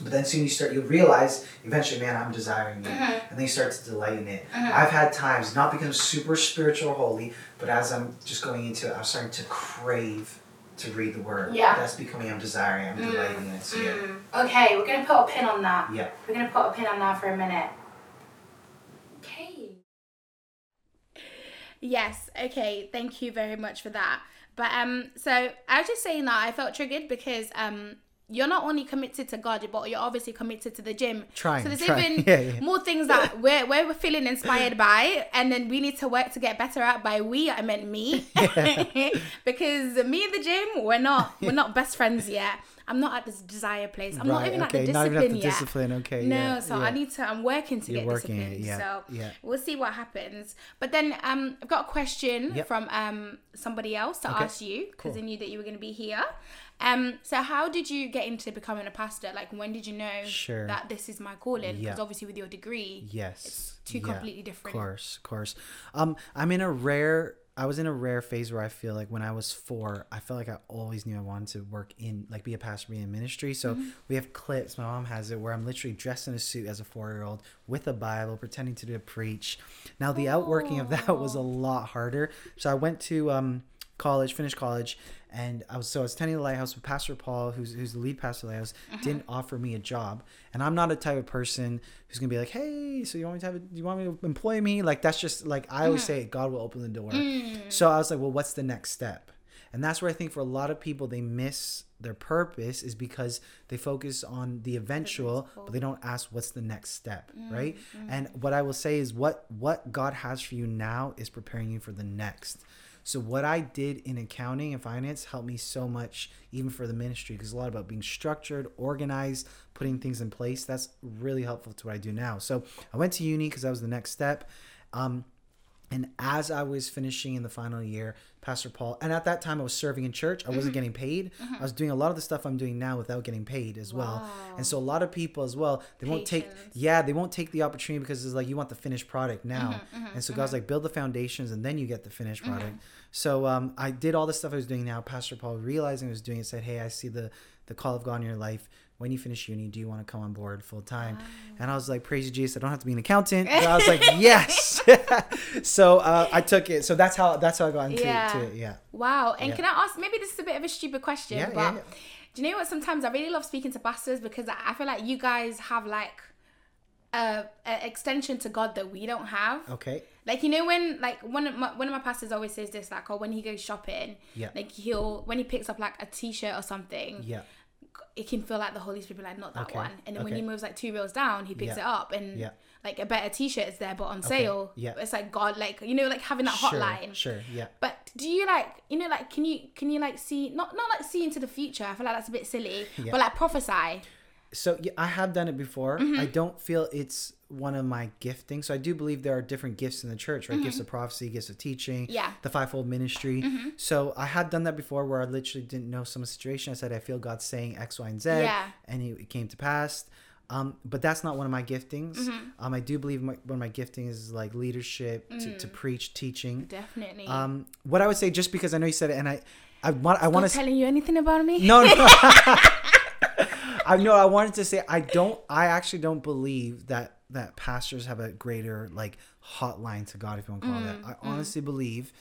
Speaker 2: But then soon you start, you realize eventually, man, I'm desiring it,
Speaker 1: Mhm.
Speaker 2: and then you start to delight in it.
Speaker 1: Mhm.
Speaker 2: I've had times not because I'm super spiritual or holy, but as I'm just going into it, I'm starting to crave to read the Word.
Speaker 1: Yeah.
Speaker 2: that's becoming I'm desiring, I'm
Speaker 1: Mm.
Speaker 2: delighting in it. So yeah,
Speaker 1: Mm. Okay, we're gonna put a pin on that.
Speaker 2: yeah.
Speaker 1: We're gonna put a pin on that for a minute. Yes. Okay. Thank you very much for that. But um, so I was just saying that I felt triggered because um, you're not only committed to God, but you're obviously committed to the gym.
Speaker 2: Trying,
Speaker 1: So there's
Speaker 2: trying.
Speaker 1: even
Speaker 2: Yeah, yeah.
Speaker 1: more things that we're we're feeling inspired by, and then we need to work to get better at. By we, I meant me, because me and the gym, we're not we're not best friends yet. I'm not at this desire place. I'm not even
Speaker 2: okay,
Speaker 1: at the
Speaker 2: not
Speaker 1: discipline
Speaker 2: even at the
Speaker 1: yet.
Speaker 2: discipline. Okay,
Speaker 1: No,
Speaker 2: yeah,
Speaker 1: so
Speaker 2: yeah.
Speaker 1: I need to. I'm working to
Speaker 2: You're
Speaker 1: get
Speaker 2: working
Speaker 1: disciplined.
Speaker 2: yeah,
Speaker 1: so
Speaker 2: yeah.
Speaker 1: we'll see what happens. But then um, I've got a question
Speaker 2: Yep.
Speaker 1: from um somebody else to
Speaker 2: Okay,
Speaker 1: ask you because
Speaker 2: cool.
Speaker 1: they knew that you were going to be here. Um, so how did you get into becoming a pastor? Like, when did you know
Speaker 2: Sure.
Speaker 1: that this is my calling? Because
Speaker 2: Yeah.
Speaker 1: obviously, with your degree,
Speaker 2: Yes.
Speaker 1: it's two
Speaker 2: yeah,
Speaker 1: completely different.
Speaker 2: Of course, of course. Um, I'm in a rare I was in a rare phase where I feel like when I was four, I felt like I always knew I wanted to work in like be a pastor, be in ministry. So
Speaker 1: Mm-hmm.
Speaker 2: we have clips. My mom has it where I'm literally dressed in a suit as a four year old with a Bible, pretending to do a preach. Now the outworking of that was a lot harder. So I went to um, college, finished college, and I was so I was attending the lighthouse with Pastor Paul, who's who's the lead pastor of the lighthouse,
Speaker 1: Uh-huh.
Speaker 2: didn't offer me a job. And I'm not a type of person who's gonna be like, Hey, so you want me to have a, you want me to employ me? Like that's just like I
Speaker 1: Uh-huh.
Speaker 2: always say God will open the door.
Speaker 1: Mm.
Speaker 2: So I was like, Well, what's the next step? And that's where I think for a lot of people they miss their purpose is because they focus on the eventual, but they don't ask what's the next step, right? And what I will say is what what God has for you now is preparing you for the next. So what I did in accounting and finance helped me so much, even for the ministry, because a lot about being structured, organized, putting things in place. That's really helpful to what I do now. So I went to uni because that was the next step. Um, and as I was finishing in the final year, Pastor Paul, and at that time I was serving in church. I
Speaker 1: Mm-hmm.
Speaker 2: wasn't getting paid. I was doing a lot of the stuff I'm doing now without getting paid as well. And so a lot of people as well, they won't take, yeah, they won't take the opportunity because it's like you want the finished product now.
Speaker 1: Mm-hmm,
Speaker 2: and so God's like, build the foundations and then you get the finished product.
Speaker 1: Mm-hmm.
Speaker 2: So um, I did all the stuff I was doing now. Pastor Paul, realizing I was doing it, said, hey, I see the the call of God in your life. When you finish uni, do you want to come on board full time? And I was like, praise Jesus. I don't have to be an accountant. But I was like, yes. so uh, I took it. So that's how that's how I got into
Speaker 1: Yeah.
Speaker 2: to it. Yeah.
Speaker 1: Wow. And
Speaker 2: Yeah.
Speaker 1: can I ask? Maybe this is a bit of a stupid question,
Speaker 2: Yeah,
Speaker 1: but do you know what? Sometimes I really love speaking to pastors because I feel like you guys have like a, a extension to God that we don't have.
Speaker 2: Okay.
Speaker 1: Like you know when like one of my one of my pastors always says this like oh when he goes shopping
Speaker 2: Yeah.
Speaker 1: like he'll when he picks up like a t-shirt or something
Speaker 2: Yeah.
Speaker 1: It can feel like the Holy Spirit be like not that
Speaker 2: Okay,
Speaker 1: one and then when he moves like two rows down he picks
Speaker 2: Yeah,
Speaker 1: it up and
Speaker 2: yeah.
Speaker 1: like a better t-shirt is there but on sale
Speaker 2: yeah.
Speaker 1: it's like God like you know like having that
Speaker 2: Sure.
Speaker 1: hotline
Speaker 2: Sure. Yeah.
Speaker 1: but do you like you know like can you can you like see not not like see into the future I feel like that's a bit silly
Speaker 2: Yeah.
Speaker 1: but like prophesy
Speaker 2: So yeah, I have done it before.
Speaker 1: Mm-hmm.
Speaker 2: I don't feel it's one of my giftings. So I do believe there are different gifts in the church, right? Gifts of prophecy, gifts of teaching,
Speaker 1: Mm-hmm. Yeah. Mm-hmm.
Speaker 2: the fivefold ministry. So I had done that before where I literally didn't know some situation. I said I feel God saying X, Y, and Z,
Speaker 1: Yeah.
Speaker 2: and it, it came to pass. Um, but that's not one of my giftings.
Speaker 1: Mm-hmm.
Speaker 2: Um, I do believe my, one of my giftings is like leadership, to, to preach, teaching.
Speaker 1: definitely
Speaker 2: Um, what I would say, just because I know you said it, and I, I want, I want to
Speaker 1: telling you anything about me
Speaker 2: no, no. I know. I wanted to say I don't. I actually don't believe that that pastors have a greater like hotline to God, if you want to call it that. I honestly believe,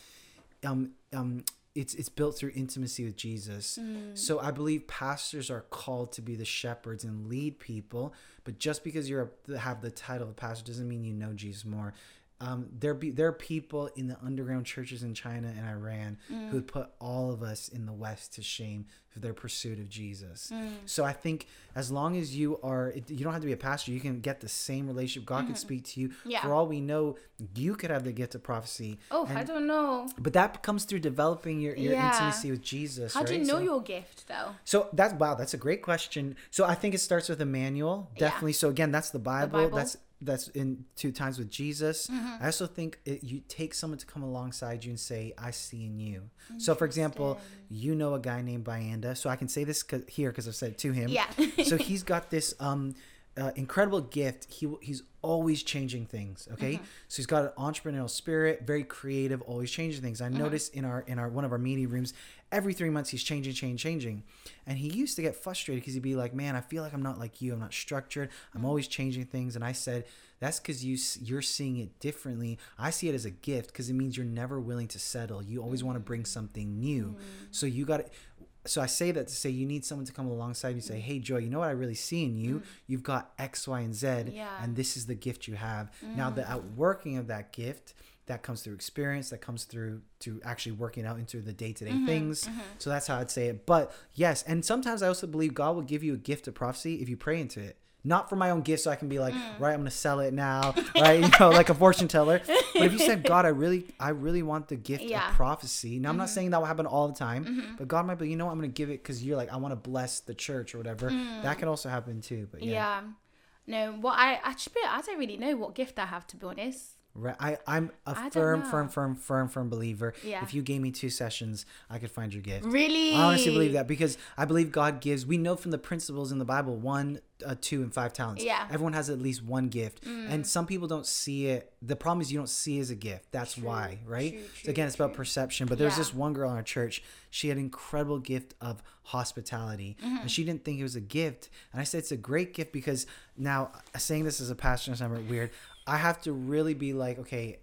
Speaker 2: um, um, it's it's built through intimacy with Jesus. So I believe pastors are called to be the shepherds and lead people. But just because you're a, have the title of pastor doesn't mean you know Jesus more. Um, there be there are people in the underground churches in China and Iran who put all of us in the West to shame for their pursuit of Jesus. So I think as long as you are, you don't have to be a pastor. You can get the same relationship. God can speak to you.
Speaker 1: Yeah.
Speaker 2: For all we know, you could have the gift of prophecy.
Speaker 1: oh I don't know
Speaker 2: but that comes through developing your, your
Speaker 1: Yeah.
Speaker 2: intimacy with Jesus.
Speaker 1: how do you know
Speaker 2: So-
Speaker 1: your gift though
Speaker 2: so that's wow, that's a great question. So I think it starts with a manual,
Speaker 1: Yeah.
Speaker 2: definitely. So again, that's the Bible.
Speaker 1: Bible. Mm-hmm.
Speaker 2: That's that's in two times with Jesus. I also think it, you take someone to come alongside you and say, "I see in you." So, for example, you know a guy named Bayanda. So I can say this here because I've said it to him.
Speaker 1: Yeah.
Speaker 2: so he's got this um, uh, incredible gift. He he's always changing things. Okay,
Speaker 1: Mm-hmm.
Speaker 2: so he's got an entrepreneurial spirit, very creative, always changing things. I
Speaker 1: Mm-hmm.
Speaker 2: noticed in our in our one of our meeting rooms, every three months he's changing, changing, changing, and he used to get frustrated because he'd be like, "Man, I feel like I'm not like you. I'm not structured.
Speaker 1: Mm-hmm.
Speaker 2: I'm always changing things." And I said. That's because you you're seeing it differently. I see it as a gift because it means you're never willing to settle. You always want to bring something new.
Speaker 1: Mm-hmm.
Speaker 2: So you got to so I say that to say you need someone to come alongside you and say, "Hey, Joy, you know what I really see in you? You've got X, Y, and Z,
Speaker 1: Mm. Yeah. Mm.
Speaker 2: and this is the gift you have." Now, the outworking of that gift that comes through experience, that comes through to actually working out into the day to
Speaker 1: Mm-hmm,
Speaker 2: day things. So that's how I'd say it. But yes, and sometimes I also believe God will give you a gift of prophecy if you pray into it. Not for my own gift, so I can be like,
Speaker 1: Mm.
Speaker 2: right, I'm gonna sell it now, right? You know, like a fortune teller. But if you said, God, I really, I really want the gift
Speaker 1: Yeah.
Speaker 2: of prophecy. Now, I'm not mm-hmm. saying that will happen all the time, mm-hmm. but God might be, you know, what, I'm gonna give it because you're like, I want to bless the church or whatever. Mm. That can also happen too. But yeah,
Speaker 1: Yeah. No, what I actually I don't really know what gift I have to be honest.
Speaker 2: Right. I, I'm a
Speaker 1: I
Speaker 2: firm, firm, firm, firm, firm believer.
Speaker 1: Yeah.
Speaker 2: If you gave me two sessions, I could find your gift.
Speaker 1: Really?
Speaker 2: I honestly believe that because I believe God gives. We know from the principles in the Bible one, uh, two, and five talents.
Speaker 1: Yeah. Mm.
Speaker 2: Everyone has at least one gift, and some people don't see it. The problem is you don't see it as a gift. That's why, right?
Speaker 1: true,
Speaker 2: so again, it's about
Speaker 1: true.
Speaker 2: perception. But there's
Speaker 1: Yeah.
Speaker 2: this one girl in our church. She had an incredible gift of hospitality,
Speaker 1: Mm-hmm.
Speaker 2: and she didn't think it was a gift. And I said it's a great gift because now saying this as a pastor sounds weird. I have to really be like, okay,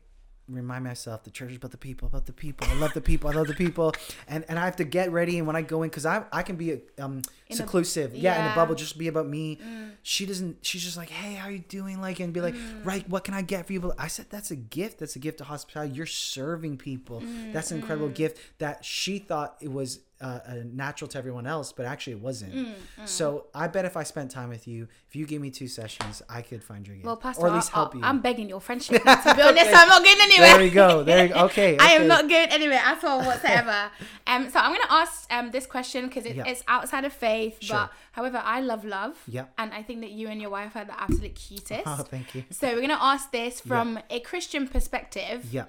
Speaker 2: remind myself the church is about the people about the people. I love the people i love the people. And and i have to get ready and when i go in because i i can be um
Speaker 1: a-
Speaker 2: seclusive. Yeah. in a bubble just be about me. Mm. She doesn't she's just like hey how you doing? Like and be like mm. right what can i get for you? But i said that's a gift. That's a gift of hospitality. You're serving people. Mm, that's an incredible gift that she thought it was uh, uh, natural to everyone else but actually it wasn't so i bet if i spent time with you if you gave me two sessions i could find your gift
Speaker 1: Well, Pastor,
Speaker 2: or at least
Speaker 1: I-
Speaker 2: help
Speaker 1: I-
Speaker 2: you
Speaker 1: I'm begging your friendship. now, to be honest, I'm not going anywhere.
Speaker 2: there we go there you go okay,
Speaker 1: I am not going anywhere at all whatsoever. um, so I'm going to ask um this question because it,
Speaker 2: Yeah.
Speaker 1: it's outside of faith,
Speaker 2: Sure.
Speaker 1: but however, I love love.
Speaker 2: Yeah.
Speaker 1: And I think that you and your wife are the absolute cutest.
Speaker 2: oh thank you
Speaker 1: So we're gonna ask this from a Christian perspective.
Speaker 2: yeah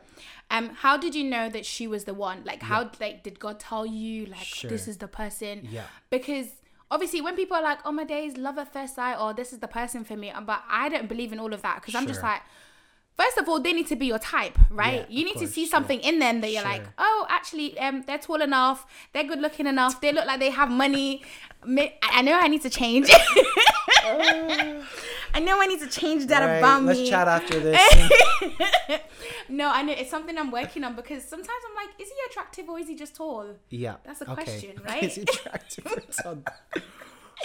Speaker 1: Um, how did you know that she was the one? Like, how like did God tell you like
Speaker 2: Sure.
Speaker 1: this is the person?
Speaker 2: Yeah.
Speaker 1: Because obviously, when people are like, "Oh my days, love at first sight," or "This is the person for me," but I don't believe in all of that because I'm just like. First of all, they need to be your type, right?
Speaker 2: Yeah,
Speaker 1: you need to
Speaker 2: course,
Speaker 1: see
Speaker 2: yeah.
Speaker 1: something in them that you're like, oh, actually, um, they're tall enough, they're good looking enough, they look like they have money. I know I need to change. I know I need to change that
Speaker 2: Right,
Speaker 1: about
Speaker 2: let's
Speaker 1: me.
Speaker 2: chat after this.
Speaker 1: no, I know it's something I'm working on because sometimes I'm like, is he attractive or is he just tall?
Speaker 2: yeah.
Speaker 1: That's a
Speaker 2: okay.
Speaker 1: question, right?
Speaker 2: Is he attractive or tall?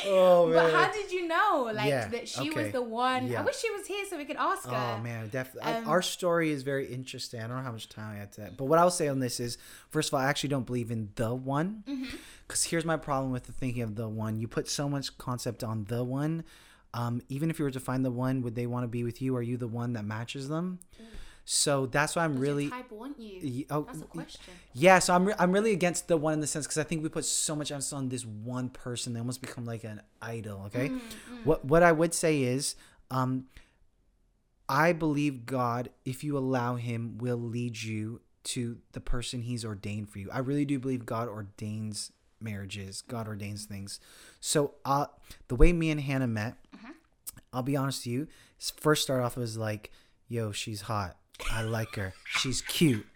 Speaker 2: Oh man.
Speaker 1: But how did you know, like,
Speaker 2: Yeah,
Speaker 1: that she
Speaker 2: okay.
Speaker 1: was the one? I wish she was here so we could ask her.
Speaker 2: Oh man, definitely.
Speaker 1: Um,
Speaker 2: Our story is very interesting. I don't know how much time I have to. That. But what I'll say on this is, first of all, I actually don't believe in the one,
Speaker 1: Mm-hmm.
Speaker 2: because here's my problem with the thinking of the one. You put so much concept on the one. Um, even if you were to find the one, would they want to be with you? Are you the one that matches them? So that's why I'm
Speaker 1: Does
Speaker 2: really.
Speaker 1: type want you?
Speaker 2: Oh,
Speaker 1: That's a question.
Speaker 2: Yeah, so I'm, re- I'm really against the one in the sense because I think we put so much emphasis on this one person, they almost become like an idol. Okay, what what I would say is, um, I believe God, if you allow Him, will lead you to the person He's ordained for you. I really do believe God ordains marriages. God ordains things. So, uh, the way me and Hannah met, I'll be honest with you. First, start off was like, "Yo, she's hot. I like her. She's cute.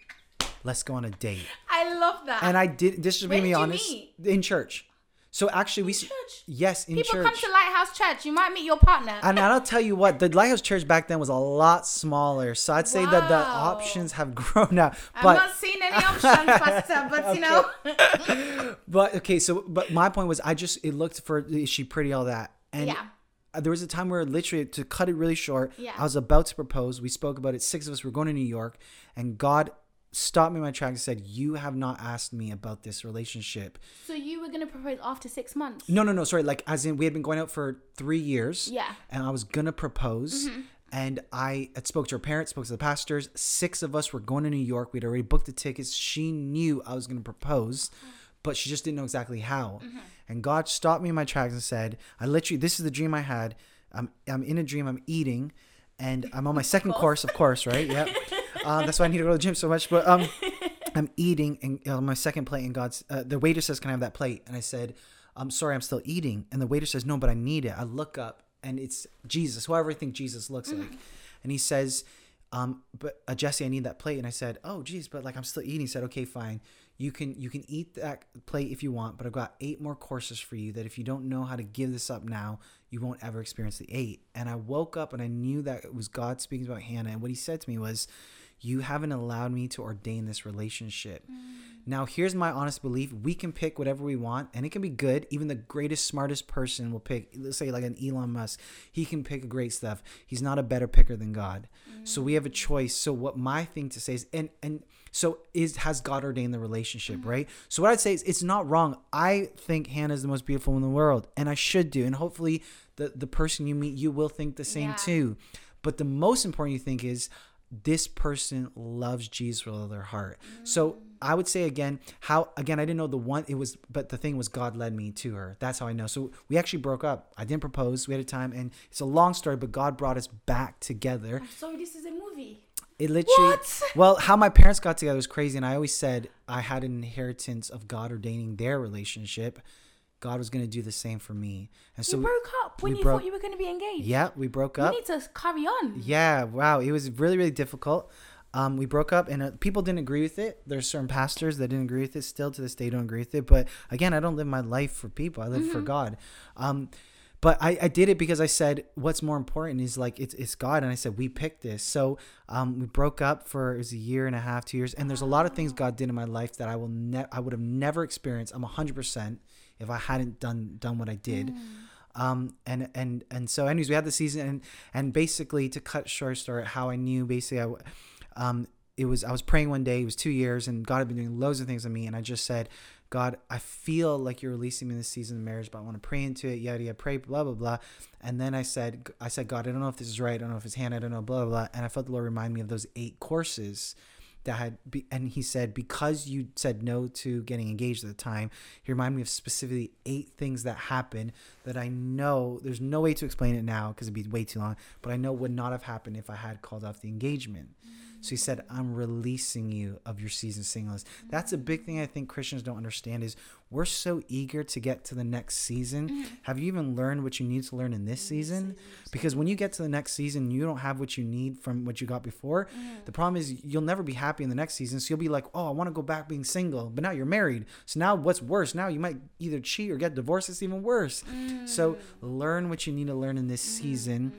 Speaker 2: Let's go on a date."
Speaker 1: I love that.
Speaker 2: and I did. This should
Speaker 1: Where
Speaker 2: be me
Speaker 1: did you
Speaker 2: honest.
Speaker 1: meet?
Speaker 2: In church. So actually, we
Speaker 1: church?
Speaker 2: yes in
Speaker 1: People
Speaker 2: church.
Speaker 1: come to Lighthouse Church. You might meet your partner.
Speaker 2: and I'll tell you what, the Lighthouse Church back then was a lot smaller. So I'd say that the
Speaker 1: Wow.
Speaker 2: options have grown now.
Speaker 1: I'm not seeing any options, Pastor, but you know.
Speaker 2: but okay, so but my point was, I just it looked for is she pretty all that and.
Speaker 1: Yeah.
Speaker 2: There was a time where literally to cut it really short,
Speaker 1: Yeah.
Speaker 2: I was about to propose. We spoke about it. Six of us were going to New York, and God stopped me in my tracks and said, "You have not asked me about this relationship."
Speaker 1: so you were gonna propose after six months?
Speaker 2: No, no, no. Sorry. Like, as in, we had been going out for three years.
Speaker 1: Yeah.
Speaker 2: And I was gonna propose,
Speaker 1: Mm-hmm.
Speaker 2: and I had spoke to her parents, spoke to the pastors. Six of us were going to New York. We'd already booked the tickets. She knew I was gonna propose, but she just didn't know exactly how.
Speaker 1: Mm-hmm.
Speaker 2: And God stopped me in my tracks and said, "I literally, this is the dream I had. I'm, I'm in a dream. I'm eating." And I'm on my second course, of course, right? Yeah. Um, that's why I need to go to the gym so much. But um, I'm eating and on my second plate, and God's uh, the waiter says, "Can I have that plate?" And I said, "I'm sorry, I'm still eating." And the waiter says, "No, but I need it." I look up, and it's Jesus, whoever I think Jesus looks like, and he says, um, "But uh, Jesse, I need that plate." And I said, "Oh, geez, but like I'm still eating." He said, "Okay, fine. You can you can eat that plate if you want, but I've got eight more courses for you. That if you don't know how to give this up now, you won't ever experience the eight. And I woke up and I knew that it was God speaking about Hannah. And what He said to me was, "You haven't allowed me to ordain this relationship." Mm. Now, here's my honest belief: we can pick whatever we want, and it can be good. Even the greatest, smartest person will pick. Let's say like an Elon Musk, he can pick great stuff. He's not a better picker than God. So we mm. have a choice. So what my thing to say is, and and so is has God ordained the relationship, right? So what I'd say is, it's not wrong. I think Hannah is the most beautiful in the world, and I should do. And hopefully, the the person you meet, you will think the same
Speaker 1: Yeah.
Speaker 2: too. But the most important you think is this person loves Jesus with all their heart. So I would say again, how again I didn't know the one it was, but the thing was God led me to her. That's how I know. So we actually broke up. I didn't propose. We had a time, and it's a long story, but God brought us back together.
Speaker 1: I'm sorry, this is a movie.
Speaker 2: It literally.
Speaker 1: What?
Speaker 2: Well, how my parents got together was crazy, and I always said I had an inheritance of God ordaining their relationship. God was going to do the same for me, and so
Speaker 1: you broke up when you
Speaker 2: broke-
Speaker 1: thought you were going to be engaged.
Speaker 2: yeah, we broke
Speaker 1: You
Speaker 2: up.
Speaker 1: need to carry on.
Speaker 2: Yeah, wow, it was really really difficult. Um, we broke up, and uh, people didn't agree with it. There's certain pastors that didn't agree with it. Still to this day, don't agree with it. But again, I don't live my life for people. I live for God. Um, but I, I did it because I said what's more important is like it's it's God, and I said we picked this. So um, we broke up for it was a year and a half, two years, and there's a lot of things God did in my life that I will ne- I would have never experienced. I'm hundred percent if I hadn't done done what I did. Um, and and and so anyways we had the season and and basically to cut short story how I knew basically I um it was I was praying one day it was two years and God had been doing loads of things on me and I just said God I feel like you're releasing me this season of marriage but I want to pray into it yada yada pray blah blah blah. And then I said I said God I don't know if this is right I don't know if it's hand I don't know blah blah blah. And I felt the Lord remind me of those eight courses that had be, and he said because you said no to getting engaged at the time he reminded me of specifically eight things that happened that i know there's no way to explain it now because it'd be way too long but i know would not have happened if i had called off the engagement so he said i'm releasing you of your season singleness. That's a big thing i think christians don't understand is we're so eager to get to the next season. Mm-hmm. Have you even learned what you need to learn in this season? because when you get to the next season you don't have what you need from what you got before. Mm-hmm. The problem is you'll never be happy in the next season. So you'll be like oh i want to go back being single but now you're married. So now what's worse? Now you might either cheat or get divorced. It's even worse. So mm. learn what you need to learn in this mm. season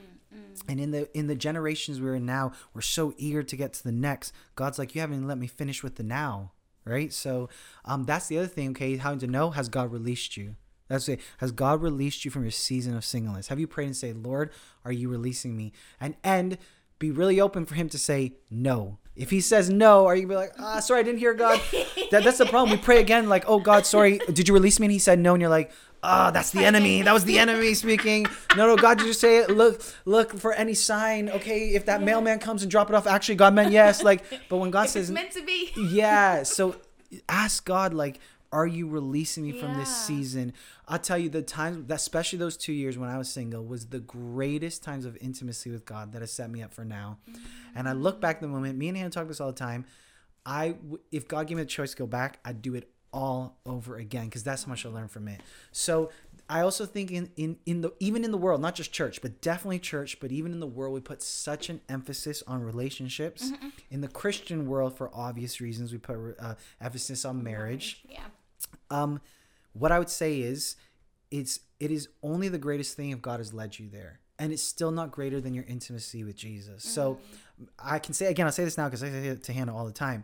Speaker 2: and in the in the generations we're in now we're so eager to get to the next god's like you haven't let me finish with the now right so um that's the other thing okay having to know has god released you that's it. Has God released you from your season of singleness? Have you prayed and say, Lord, are you releasing me? And and be really open for him to say no. If he says no, are you be like, ah, sorry, I didn't hear God. that, that's the problem. We pray again, like, oh God, sorry, did you release me? And he said no, and you're like, ah, that's the enemy. That was the enemy speaking. No, no, God, did you say it? Look, look for any sign. Okay, if that mailman comes and drop it off, actually, God meant yes. Like, but when God
Speaker 1: If
Speaker 2: says
Speaker 1: it's meant to be.
Speaker 2: yeah so ask god like are you releasing me from this season i'll tell you the times that especially those two years when i was single was the greatest times of intimacy with god that has set me up for now and i look back the moment me and hannah talk this all the time i if god gave me the choice to go back i'd do it all over again because that's how much i learned from it. So i also think in, in in the even in the world not just church but definitely church but even in the world we put such an emphasis on relationships. In the christian world for obvious reasons we put uh, emphasis on marriage.
Speaker 1: Yeah.
Speaker 2: um what i would say is it's it is only the greatest thing if god has led you there and it's still not greater than your intimacy with jesus. So i can say again i'll say this now because i say it to hannah all the time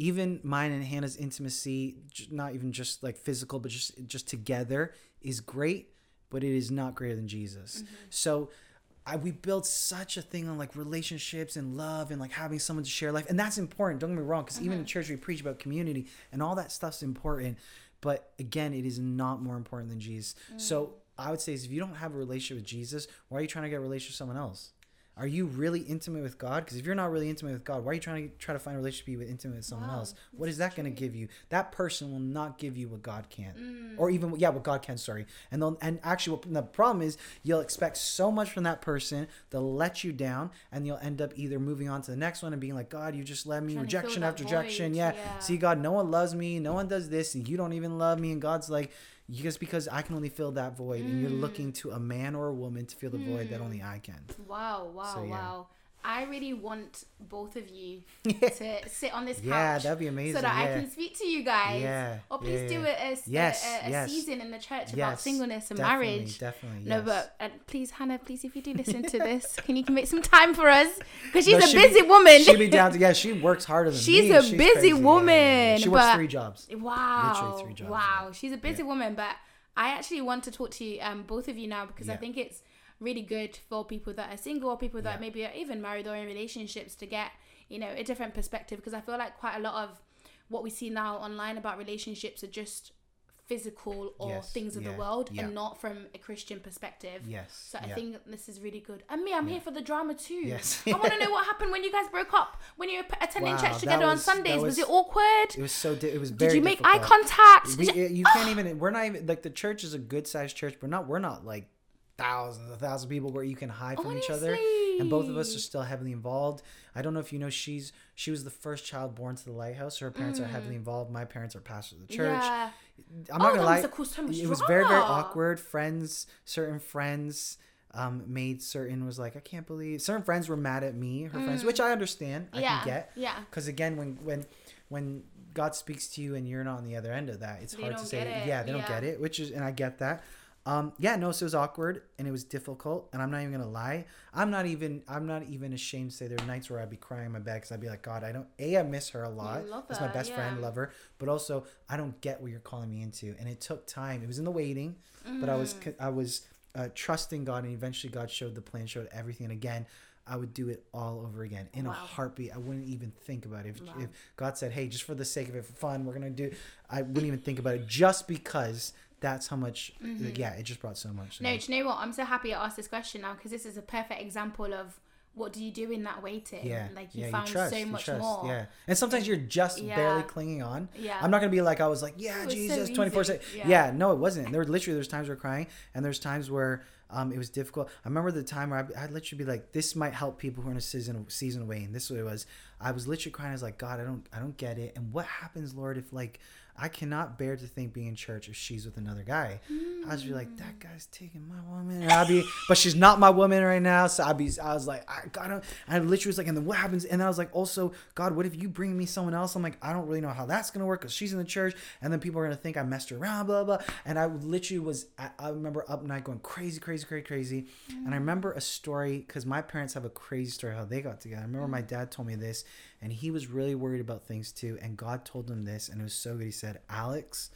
Speaker 2: even mine and hannah's intimacy, not even just like physical but just just together is great but it is not greater than jesus. Mm-hmm. So I, we build such a thing on like relationships and love and like having someone to share life and that's important don't get me wrong because even in mm-hmm. church we preach about community and all that stuff's important but again it is not more important than jesus. So mm. i would say is if you don't have a relationship with jesus why are you trying to get a relationship with someone else are you really intimate with God? Because if you're not really intimate with God, why are you trying to try to find a relationship with intimate with someone
Speaker 1: Wow,
Speaker 2: else? What is that going to give you? That person will not give you what God can,
Speaker 1: Mm.
Speaker 2: or even yeah, what God can. Sorry, and they'll, and actually, what, the problem is you'll expect so much from that person, they'll let you down, and you'll end up either moving on to the next one and being like, God, you just let me
Speaker 1: Trying to fill
Speaker 2: rejection after rejection. Yeah.
Speaker 1: yeah.
Speaker 2: see, God, no one loves me, no one does this, and you don't even love me, and God's like. Just because I can only fill that void, and you're
Speaker 1: Mm.
Speaker 2: looking to a man or a woman to fill the void that only I can.
Speaker 1: Wow, wow,
Speaker 2: So, yeah.
Speaker 1: wow. I really want both of you to sit on this couch.
Speaker 2: Yeah, that'd be amazing.
Speaker 1: So that
Speaker 2: yeah.
Speaker 1: I can speak to you guys.
Speaker 2: Yeah,
Speaker 1: Or please
Speaker 2: yeah,
Speaker 1: do a, a, s- a-
Speaker 2: Yes,
Speaker 1: a, a
Speaker 2: yes.
Speaker 1: season in the church about
Speaker 2: Yes,
Speaker 1: singleness and
Speaker 2: definitely,
Speaker 1: marriage.
Speaker 2: Definitely.
Speaker 1: No, but uh, please, Hannah, please, if you do listen to this, can you make some time for us? Because she's
Speaker 2: No,
Speaker 1: a busy
Speaker 2: be-
Speaker 1: woman.
Speaker 2: She'd be down to yeah. She works harder than
Speaker 1: She's
Speaker 2: me.
Speaker 1: a busy
Speaker 2: crazy. Yeah, yeah, yeah.
Speaker 1: woman,
Speaker 2: She works three jobs.
Speaker 1: Wow.
Speaker 2: Literally three jobs,
Speaker 1: wow. She's a busy woman, but I actually want to talk to you, um, both of you now because I think it's really good for people that are single or people that
Speaker 2: Yeah.
Speaker 1: maybe are even married or in relationships to get, you know, a different perspective because I feel like quite a lot of what we see now online about relationships are just physical or
Speaker 2: Yes,
Speaker 1: things of
Speaker 2: yeah,
Speaker 1: the world
Speaker 2: yeah.
Speaker 1: and not from a Christian perspective.
Speaker 2: Yes.
Speaker 1: So I
Speaker 2: yeah.
Speaker 1: think this is really good. And me, I'm here for the drama too.
Speaker 2: Yes.
Speaker 1: I want to know what happened when you guys broke up, when you were attending
Speaker 2: Wow,
Speaker 1: church together on
Speaker 2: was- that
Speaker 1: Sundays. Was,
Speaker 2: was-
Speaker 1: it awkward?
Speaker 2: it was so. Di- it was very.
Speaker 1: Did you make
Speaker 2: difficult.
Speaker 1: eye contact?
Speaker 2: We,
Speaker 1: Did-
Speaker 2: you eh, can't even. We're not even like the church is a good sized church. Wewe're not. We're not like thousands, a thousand people where you can hide from each other. And both of us are still heavily involved. I don't know if you know she's she was the first child born to the lighthouse. Her parents are heavily involved. My parents are pastors of the church.
Speaker 1: Mm. Yeah.
Speaker 2: I'm not
Speaker 1: Oh,
Speaker 2: gonna lie.
Speaker 1: must have caused so
Speaker 2: it was very very awkward. Friends, certain friends. Um, made certain was like I can't believe certain friends were mad at me, her friends, which I understand. I
Speaker 1: Mm. Yeah.
Speaker 2: can get
Speaker 1: Yeah.
Speaker 2: because again, when when when God speaks to you and you're not on the other end of that, it's
Speaker 1: They
Speaker 2: hard to say.
Speaker 1: it.
Speaker 2: Yeah, they don't get it, which is and I get that. Um, yeah, no, so it was awkward and it was difficult, and I'm not even gonna lie. I'm not even I'm not even ashamed to say there are nights where I'd be crying in my bed because I'd be like, God, I don't. A, I miss her a lot.
Speaker 1: love
Speaker 2: That's my best friend,
Speaker 1: yeah.
Speaker 2: love her. But also, I don't get what you're calling me into, and it took time. It was in the waiting, but I was
Speaker 1: Mm.
Speaker 2: I was uh, trusting God, and eventually God showed the plan, showed everything, and again. I would do it all over again in a heartbeat. I wouldn't even think about it. If,
Speaker 1: Wow.
Speaker 2: if God said, "Hey, just for the sake of it, for fun, we're gonna do," I wouldn't even think about it, just because that's how much. Yeah, it just brought so much.
Speaker 1: Mm-hmm. No, do you know what? I'm so happy I asked this question now because this is a perfect example of what do you do in that waiting?
Speaker 2: yeah,
Speaker 1: Like you
Speaker 2: yeah,
Speaker 1: found
Speaker 2: trust,
Speaker 1: so
Speaker 2: you
Speaker 1: much
Speaker 2: trust,
Speaker 1: more.
Speaker 2: Yeah, and sometimes you're just
Speaker 1: Yeah.
Speaker 2: barely clinging on.
Speaker 1: Yeah.
Speaker 2: I'm not gonna be like I was like, yeah,
Speaker 1: was
Speaker 2: Jesus, twenty four seven. Yeah.
Speaker 1: Yeah.
Speaker 2: no, it wasn't. There were literally there's times where crying, and there's times where um it was difficult. I remember the time where I, I'd literally be like, this might help people who are in a season season away, and this is what it was. I was literally crying. I was like, God, I don't I don't get it. And what happens, Lord, if like I cannot bear to think being in church if she's with another guy. I was be like, that hmm. guy's taking my woman, and I'd be, but she's not my woman right now. So I'd be, I was like, I gotta, I literally was like, and then what happens? And I was like, also, God, what if you bring me someone else? I'm like, I don't really know how that's gonna work because she's in the church, and then people are gonna think I messed her around, blah blah. And I literally was, I, I remember up night going crazy, crazy, crazy, crazy. And I hmm. remember a story because my parents have a crazy story how they got together. I remember my hmm. dad told me this, and he was really worried about things too. And God told him this, and it was so good. He said, Alex,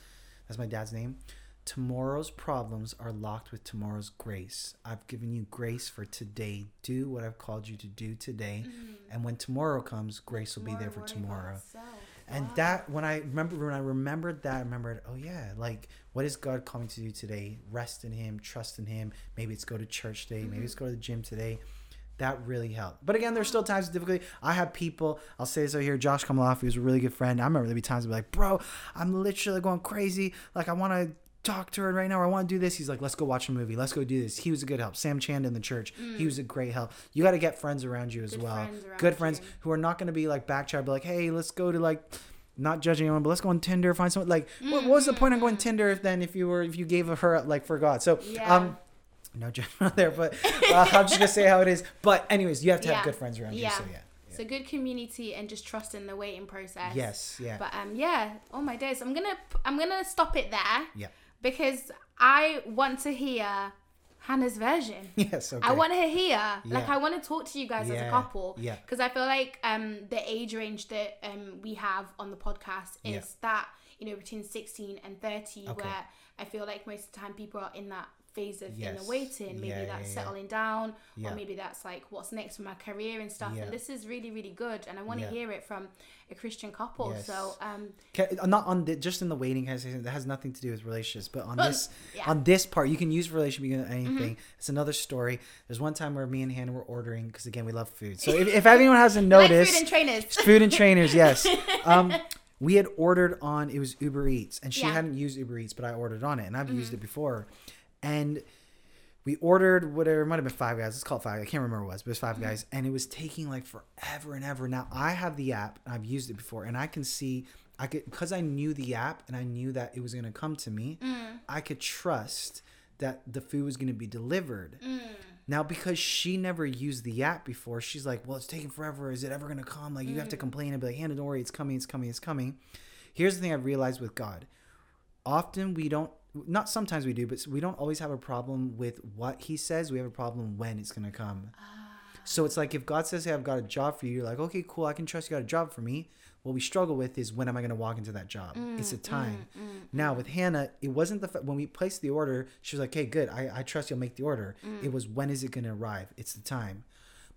Speaker 2: that's my dad's name. Tomorrow's problems are locked with tomorrow's grace. I've given you grace for today. Do what I've called you to do today. And when tomorrow comes, grace will be there for tomorrow. And that when I remember when I remembered that, I remembered, oh yeah, like what is God calling me to do today? Rest in Him, trust in Him. Maybe it's go to church today. Maybe it's go to the gym today. That really helped. But again, there's still times of difficulty. I have people. I'll say so here. Josh Kamaloff, was a really good friend. I remember there'd be times I'd be like, bro, I'm literally going crazy. Like I want to talk to her right now or I want to do this. He's like, let's go watch a movie. Let's go do this. He was a good help. Sam Chand in the church. He was a great help. You got to get friends around you as
Speaker 1: Good
Speaker 2: well.
Speaker 1: friends
Speaker 2: good friends
Speaker 1: you.
Speaker 2: who are not going to be like backchat, but like, hey, let's go to like, not judging anyone, but let's go on Tinder, find someone. Like, what, what was the point of going Tinder if then if you were if you gave her like for God? So,
Speaker 1: Yeah.
Speaker 2: um, no judgment there, but uh, I'm just gonna say how it is. But anyways, you have to have good friends around
Speaker 1: Yeah.
Speaker 2: you. So yeah.
Speaker 1: So good community and just trust in the waiting process.
Speaker 2: Yes. Yeah.
Speaker 1: But um, yeah. Oh my days. I'm gonna I'm gonna stop it there
Speaker 2: yeah.
Speaker 1: because I want to hear Hannah's version.
Speaker 2: Yes. Okay.
Speaker 1: I want to hear, like, I want to talk to you guys as a couple.
Speaker 2: yeah.
Speaker 1: Because I feel like um the age range that um we have on the podcast is
Speaker 2: Yeah.
Speaker 1: that you know between sixteen and thirty,
Speaker 2: Okay.
Speaker 1: where I feel like most of the time people are in that phase of
Speaker 2: Yes.
Speaker 1: inner waiting. Maybe
Speaker 2: Yeah,
Speaker 1: that's
Speaker 2: yeah.
Speaker 1: settling down, or maybe that's like what's next for my career and stuff. And this is really really good, and I want to hear it from a Christian couple.
Speaker 2: Yes.
Speaker 1: So um
Speaker 2: Ca- uh, not on the, just in the waiting has that has nothing to do with relationships, but on this.
Speaker 1: Mm-hmm.
Speaker 2: on this part you can use relationship you can anything. It's another story. There's one time where me and Hannah were ordering because again we love food. So if, if anyone hasn't noticed,
Speaker 1: food and trainers.
Speaker 2: food and trainers yes um we had ordered on it was uber eats and she
Speaker 1: Yeah. Mm-hmm.
Speaker 2: hadn't used uber eats but i ordered on it and i've used it before and we ordered whatever it might have been five guys let's call it five i can't remember what it was but it was
Speaker 1: Mm-hmm.
Speaker 2: 5 guys and it was taking like forever and ever now i have the app and i've used it before and i can see i could because i knew the app and i knew that it was going to come to me
Speaker 1: Mm.
Speaker 2: i could trust that the food was going to be delivered
Speaker 1: Mm.
Speaker 2: now, because she never used the app before, she's like, "Well, it's taking forever. Is it ever gonna come?" Like, you have
Speaker 1: Mm.
Speaker 2: to complain and be like, "Hannah, don't worry, it's coming, it's coming, it's coming." Here's the thing I've realized with God: often we don't, not sometimes we do, but we don't always have a problem with what He says. We have a problem when it's gonna come. So it's like if God says, "Hey, I've got a job for you," you're like, "Okay, cool, I can trust you got a job for me." What we struggle with is when am I going to walk into that job? it's
Speaker 1: Mm,
Speaker 2: a time. Now with Hannah, it wasn't the fa- when we placed the order. She was like, "Hey, good, I, I trust you'll make the order."
Speaker 1: Mm.
Speaker 2: It was when is it going to arrive? It's the time.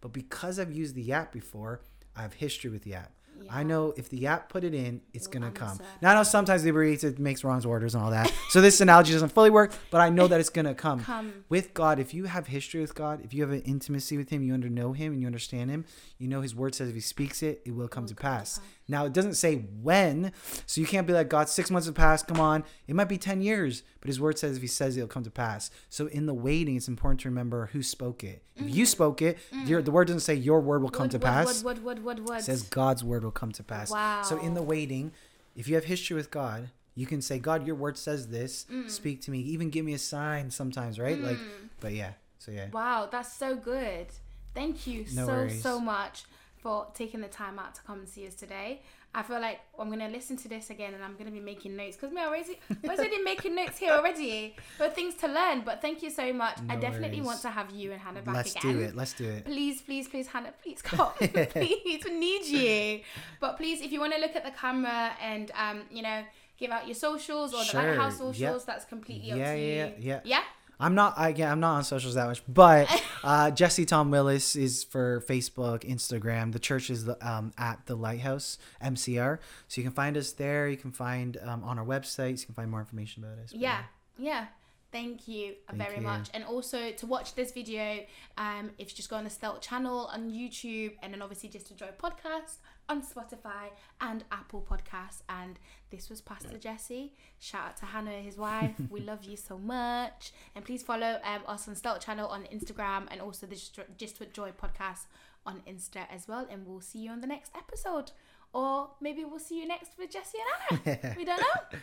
Speaker 2: But because I've used the app before, I have history with the app. I know if the app put it in, it's gonna come. Now I know sometimes Uber Eats it makes wrong orders and all that. So this analogy doesn't fully work, but I know that it's gonna come.
Speaker 1: Come.
Speaker 2: With God, if you have history with God, if you have an intimacy with Him, you under know Him and you understand Him, you know His Word says if He speaks it, it will come to pass. Now it doesn't say when, so you can't be like God. Six months have passed. Come on, it might be ten years, but His word says if He says it, it'll come to pass. So in the waiting, it's important to remember who spoke it. If you mm-hmm. spoke it, mm. your, the word doesn't say your word will come
Speaker 1: What,
Speaker 2: to
Speaker 1: what,
Speaker 2: pass.
Speaker 1: What, what, what, what, what?
Speaker 2: It says God's word will come to pass. Wow. So in the waiting, if you have history with God, you can say, God, your word says this.
Speaker 1: Mm.
Speaker 2: Speak to me. Even give me a sign sometimes, right? Like, mm. but yeah. So yeah.
Speaker 1: Wow, that's so good. Thank you
Speaker 2: No
Speaker 1: so
Speaker 2: worries.
Speaker 1: so much for taking the time out to come and see us today. I feel like I'm gonna listen to this again and I'm gonna be making notes because me already was already making notes here already. Are things to learn, but thank you so much. I definitely
Speaker 2: worries.
Speaker 1: want to have you and Hannah back again.
Speaker 2: Let's do it. Let's do it.
Speaker 1: Please, please, please, Hannah, please come. please, we need you. But please, if you want to look at the camera and um, you know, give out your socials or the
Speaker 2: Sure,
Speaker 1: lighthouse socials,
Speaker 2: yep.
Speaker 1: that's completely up
Speaker 2: Yeah,
Speaker 1: to
Speaker 2: yeah,
Speaker 1: you.
Speaker 2: yeah.
Speaker 1: Yeah?
Speaker 2: I'm not. I, I'm not on socials that much, but uh, Jesse Tom Willis is for Facebook, Instagram. The church is the, um, at the Lighthouse MCR, so you can find us there. You can find um, on our website. You can find more information about us.
Speaker 1: Yeah, yeah. Thank you
Speaker 2: Thank
Speaker 1: very
Speaker 2: you.
Speaker 1: much. And also to watch this video, um, if you just go on the Stealth channel on YouTube and then obviously just enjoy podcast on Spotify and Apple Podcasts. And this was Pastor Jesse. Shout out to Hannah his wife. we love you so much. And please follow um, us on Stealth channel on Instagram and also the Just, just with Joy podcast on Insta as well. And we'll see you on the next episode. Or maybe we'll see you next with Jesse and Anna. we don't know.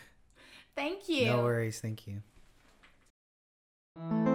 Speaker 1: Thank you.
Speaker 2: No worries. Thank you. Thank you.